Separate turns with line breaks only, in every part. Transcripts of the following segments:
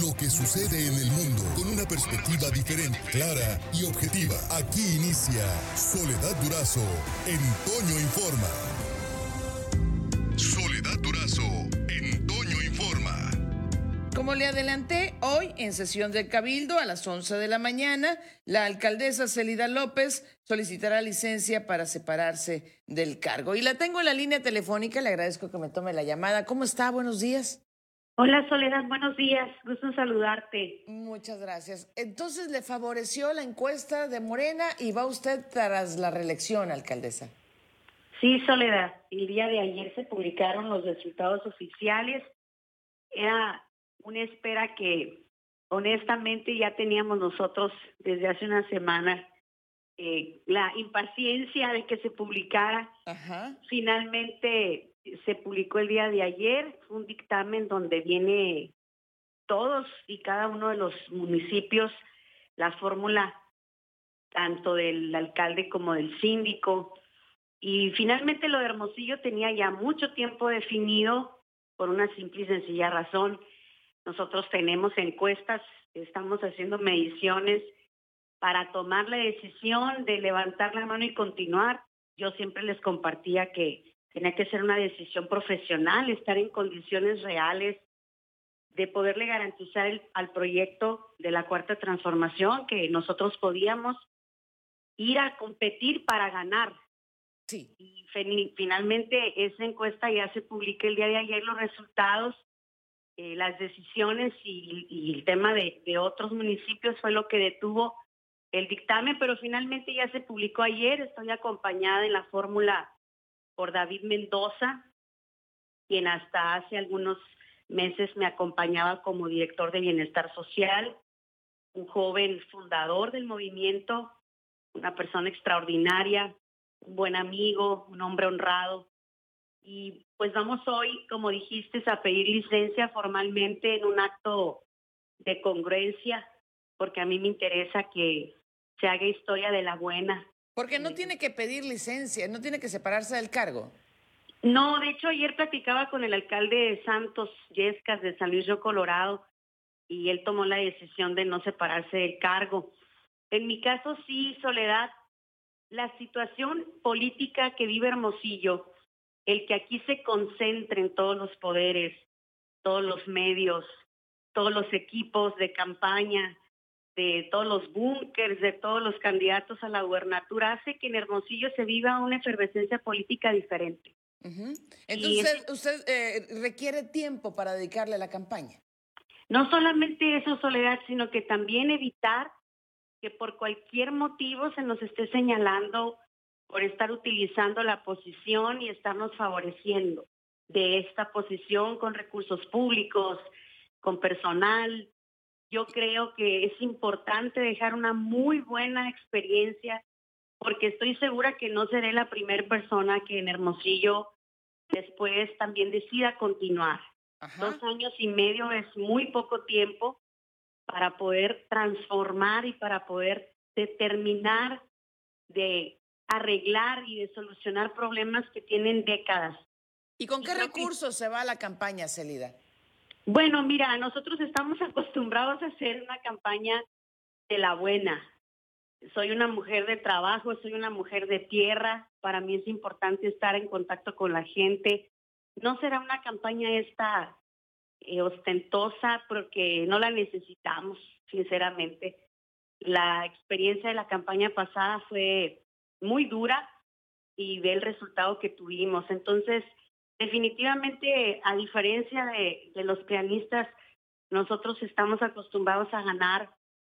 lo que sucede en el mundo con una perspectiva diferente, clara y objetiva. Aquí inicia Soledad Durazo en Toño Informa. Soledad Durazo en Toño Informa.
Como le adelanté, hoy en sesión del Cabildo a las 11 de la mañana, la alcaldesa Celida López solicitará licencia para separarse del cargo. Y la tengo en la línea telefónica, le agradezco que me tome la llamada. ¿Cómo está? Buenos días.
Hola Soledad, buenos días, gusto en saludarte.
Muchas gracias. Entonces, ¿le favoreció la encuesta de Morena y va usted tras la reelección, alcaldesa?
Sí, Soledad, el día de ayer se publicaron los resultados oficiales. Era una espera que honestamente ya teníamos nosotros desde hace una semana. Eh, la impaciencia de que se publicara.
Ajá.
Finalmente se publicó el día de ayer, un dictamen donde viene todos y cada uno de los municipios la fórmula tanto del alcalde como del síndico. Y finalmente lo de Hermosillo tenía ya mucho tiempo definido por una simple y sencilla razón. Nosotros tenemos encuestas, estamos haciendo mediciones para tomar la decisión de levantar la mano y continuar. Yo siempre les compartía que Tenía que ser una decisión profesional, estar en condiciones reales de poderle garantizar al proyecto de la cuarta transformación que nosotros podíamos ir a competir para ganar.
Sí.
Y finalmente esa encuesta ya se publica el día de ayer, los resultados, eh, las decisiones y, y el tema de, de otros municipios fue lo que detuvo el dictamen, pero finalmente ya se publicó ayer, estoy acompañada en la fórmula por David Mendoza, quien hasta hace algunos meses me acompañaba como director de Bienestar Social, un joven fundador del movimiento, una persona extraordinaria, un buen amigo, un hombre honrado. Y pues vamos hoy, como dijiste, a pedir licencia formalmente en un acto de congruencia, porque a mí me interesa que se haga historia de la buena,
porque no tiene que pedir licencia, no tiene que separarse del cargo.
No, de hecho ayer platicaba con el alcalde de Santos, Yescas, de San Luis Río Colorado, y él tomó la decisión de no separarse del cargo. En mi caso sí, Soledad, la situación política que vive Hermosillo, el que aquí se concentren todos los poderes, todos los medios, todos los equipos de campaña, de todos los búnkers, de todos los candidatos a la gubernatura, hace que en Hermosillo se viva una efervescencia política diferente.
Entonces, usted eh, requiere tiempo para dedicarle a la campaña.
No solamente eso, Soledad, sino que también evitar que por cualquier motivo se nos esté señalando por estar utilizando la posición y estarnos favoreciendo de esta posición con recursos públicos, con personal, yo creo que es importante dejar una muy buena experiencia porque estoy segura que no seré la primera persona que en Hermosillo después también decida continuar. Dos años y medio es muy poco tiempo para poder transformar y para poder determinar de arreglar y de solucionar problemas que tienen décadas.
¿Y con qué recursos se va la campaña, Celida?
Bueno, mira, nosotros estamos acostumbrados a hacer una campaña de la buena. Soy una mujer de trabajo, soy una mujer de tierra. Para mí es importante estar en contacto con la gente. No será una campaña esta eh, ostentosa porque no la necesitamos, sinceramente. La experiencia de la campaña pasada fue muy dura y ve el resultado que tuvimos. Entonces, Definitivamente, a diferencia de, los pianistas, nosotros estamos acostumbrados a ganar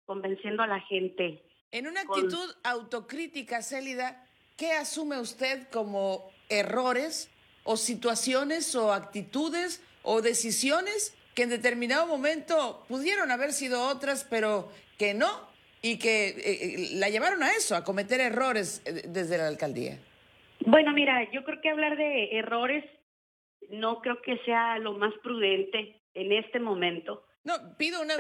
convenciendo a la gente.
En una actitud autocrítica, Célida, ¿qué asume usted como errores o situaciones o actitudes o decisiones que en determinado momento pudieron haber sido otras, pero que no, y que eh, eh, la llevaron a eso, a cometer errores eh, desde la alcaldía?
Bueno, mira, yo creo que hablar de errores no creo que sea lo más prudente en este momento.
No, pido una,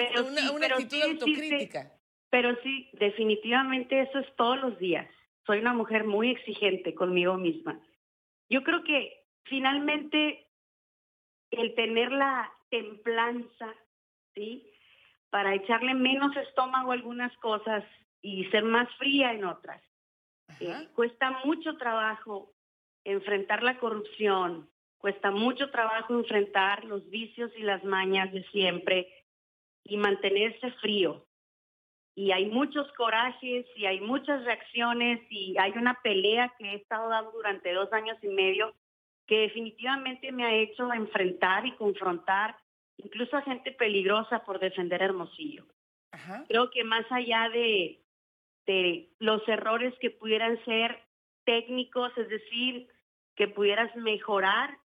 una, actitud autocrítica.
pero sí, definitivamente eso es todos los días. Soy una mujer muy exigente conmigo misma. Yo creo que finalmente el tener la templanza, ¿sí? para echarle menos estómago a algunas cosas y ser más fría en otras. Eh, cuesta mucho trabajo enfrentar la corrupción, cuesta mucho trabajo enfrentar los vicios y las mañas de siempre y mantenerse frío. Y hay muchos corajes y hay muchas reacciones y hay una pelea que he estado dando durante dos años y medio que definitivamente me ha hecho enfrentar y confrontar incluso a gente peligrosa por defender Hermosillo. Creo que más allá de, de los errores que pudieran ser técnicos, es decir, que pudieras mejorar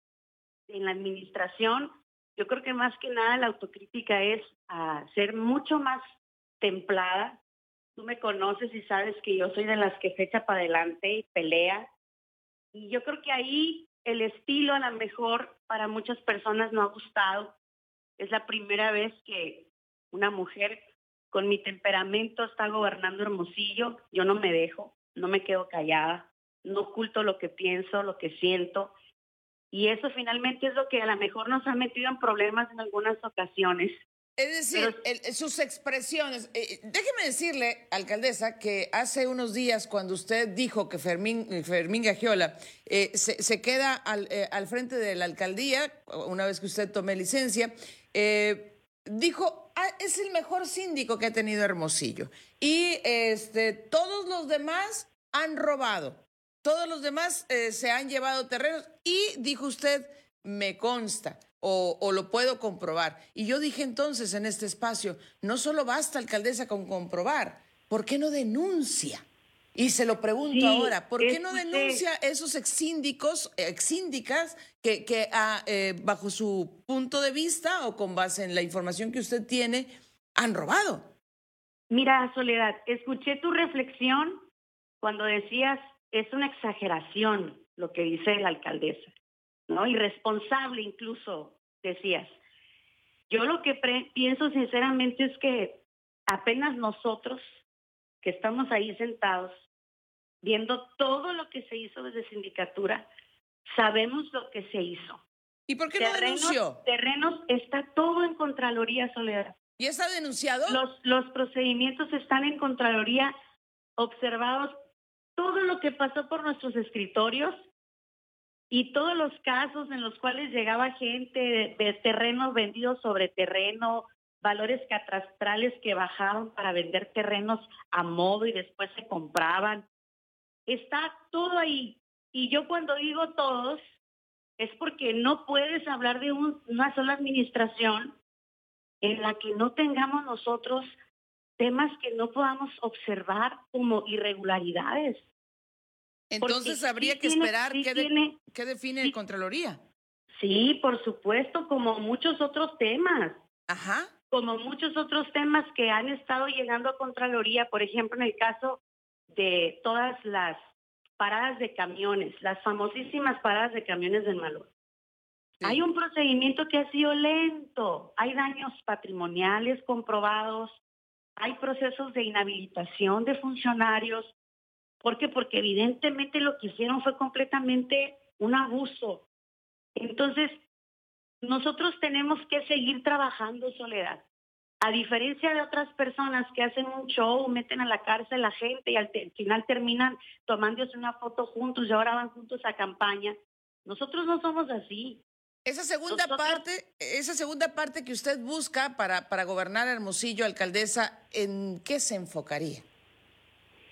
en la administración, yo creo que más que nada la autocrítica es a ser mucho más templada. Tú me conoces y sabes que yo soy de las que fecha para adelante y pelea. Y yo creo que ahí el estilo a lo mejor para muchas personas no ha gustado. Es la primera vez que una mujer con mi temperamento está gobernando Hermosillo. Yo no me dejo, no me quedo callada, no oculto lo que pienso, lo que siento. Y eso finalmente es lo que a lo mejor nos ha metido en problemas en algunas ocasiones.
Es decir, sus expresiones. Eh, déjeme decirle, alcaldesa, que hace unos días cuando usted dijo que Fermín, Fermín Gagiola eh, se, queda al, eh, al, frente de la alcaldía, una vez que usted tome licencia, dijo, ah, es el mejor síndico que ha tenido Hermosillo. Y este, todos los demás han robado. Todos los demás se han llevado terrenos y, dijo usted, me consta o, lo puedo comprobar. Y yo dije entonces en este espacio, no solo basta, alcaldesa, con comprobar, ¿por qué no denuncia? Y se lo pregunto ahora, ¿por qué no denuncia esos exíndicos, exíndicas que, que ah, eh, bajo su punto de vista o con base en la información que usted tiene, han robado?
Mira, Soledad, escuché tu reflexión cuando decías, es una exageración lo que dice la alcaldesa. ¿no? Irresponsable incluso, decías. Yo lo que pienso sinceramente es que apenas nosotros, que estamos ahí sentados, viendo todo lo que se hizo desde sindicatura, sabemos lo que se hizo.
¿Y por qué no denunció?
Terrenos está todo en Contraloría Soledad.
¿Y está denunciado?
Los, los procedimientos están en Contraloría observados. Todo lo que pasó por nuestros escritorios y todos los casos en los cuales llegaba gente de, terrenos vendidos sobre terreno, valores catastrales que bajaron para vender terrenos a modo y después se compraban. Está todo ahí. Y yo cuando digo todos, es porque no puedes hablar de una sola administración en la que no tengamos nosotros temas que no podamos observar como irregularidades.
Entonces habría que esperar qué, define el Contraloría.
Sí, por supuesto, como muchos otros temas.
Ajá.
Como muchos otros temas que han estado llegando a Contraloría, por ejemplo, en el caso de todas las paradas de camiones, las famosísimas paradas de camiones del Malor. Hay un procedimiento que ha sido lento, hay daños patrimoniales comprobados, hay procesos de inhabilitación de funcionarios, ¿Por qué? Porque evidentemente lo que hicieron fue completamente un abuso. Entonces, nosotros tenemos que seguir trabajando, Soledad. A diferencia de otras personas que hacen un show, meten a la cárcel a la gente y al, final terminan tomándose una foto juntos y ahora van juntos a campaña, nosotros no somos así.
Esa segunda parte, esa segunda parte que usted busca para, para gobernar Hermosillo, alcaldesa, ¿en qué se enfocaría?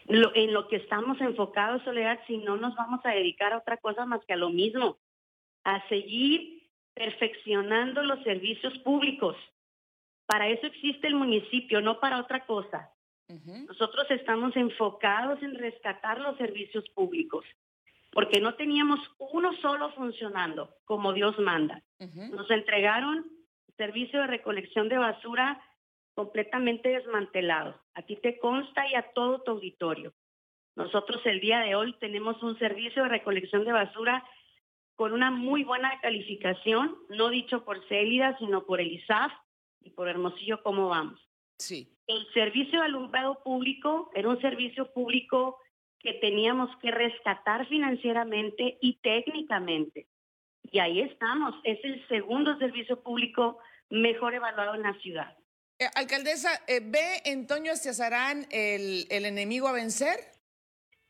en lo que estamos enfocados, Soledad, si no nos vamos a dedicar a otra cosa más que a lo mismo, a seguir perfeccionando los servicios públicos. Para eso existe el municipio, no para otra cosa. Nosotros estamos enfocados en rescatar los servicios públicos, porque no teníamos uno solo funcionando como Dios manda. Nos entregaron servicio de recolección de basura completamente desmantelado. A ti te consta y a todo tu auditorio. Nosotros el día de hoy tenemos un servicio de recolección de basura con una muy buena calificación, no dicho por Célida, sino por el ISAF y por Hermosillo, ¿cómo vamos?
Sí.
El servicio de alumbrado público era un servicio público que teníamos que rescatar financieramente y técnicamente. Y ahí estamos. Es el segundo servicio público mejor evaluado en la ciudad.
Eh, alcaldesa, eh, ¿ve en Toño Estiazarán el, el enemigo a vencer?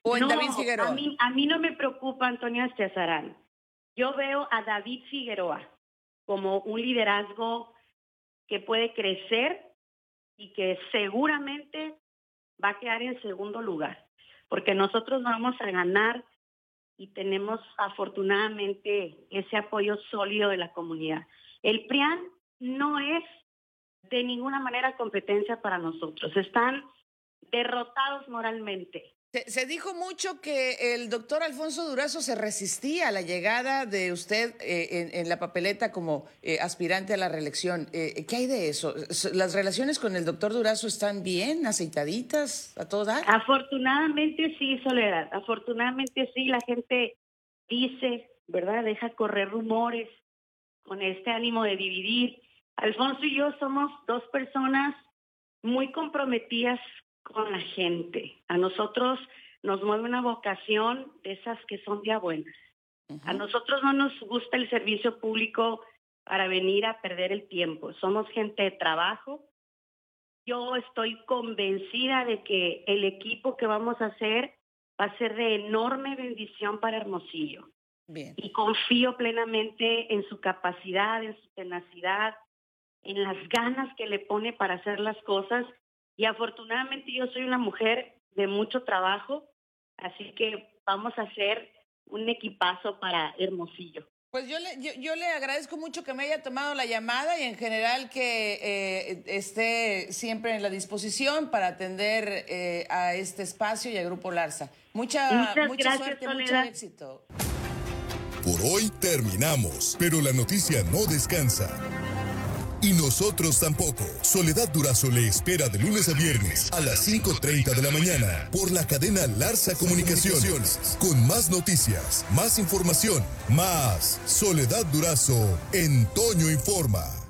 ¿O en David Figueroa?
A mí, a mí no me preocupa Antonio Estiazarán. Yo veo a David Figueroa como un liderazgo que puede crecer y que seguramente va a quedar en segundo lugar, porque nosotros vamos a ganar y tenemos afortunadamente ese apoyo sólido de la comunidad. El PRIAN no es de ninguna manera competencia para nosotros, están derrotados moralmente.
Se, dijo mucho que el doctor Alfonso Durazo se resistía a la llegada de usted eh, en, la papeleta como eh, aspirante a la reelección. Eh, ¿Qué hay de eso? ¿Las relaciones con el doctor Durazo están bien, aceitaditas, a todo?
Afortunadamente sí, Soledad. Afortunadamente sí, la gente dice, ¿verdad? Deja correr rumores con este ánimo de dividir. Alfonso y yo somos dos personas muy comprometidas con la gente. A nosotros nos mueve una vocación de esas que son ya buenas. A nosotros no nos gusta el servicio público para venir a perder el tiempo. Somos gente de trabajo. Yo estoy convencida de que el equipo que vamos a hacer va a ser de enorme bendición para Hermosillo. Y confío plenamente en su capacidad, en su tenacidad, en las ganas que le pone para hacer las cosas y afortunadamente yo soy una mujer de mucho trabajo, así que vamos a hacer un equipazo para Hermosillo.
Pues yo le, yo, le agradezco mucho que me haya tomado la llamada y en general que eh, esté siempre en la disposición para atender eh, a este espacio y al Grupo Larza. Mucha, mucha suerte, mucho éxito.
Por hoy terminamos, pero la noticia no descansa. Y nosotros tampoco. Soledad Durazo le espera de lunes a viernes a las 5.30 de la mañana por la cadena Larsa Comunicaciones. Con más noticias, más información, más Soledad Durazo en Toño Informa.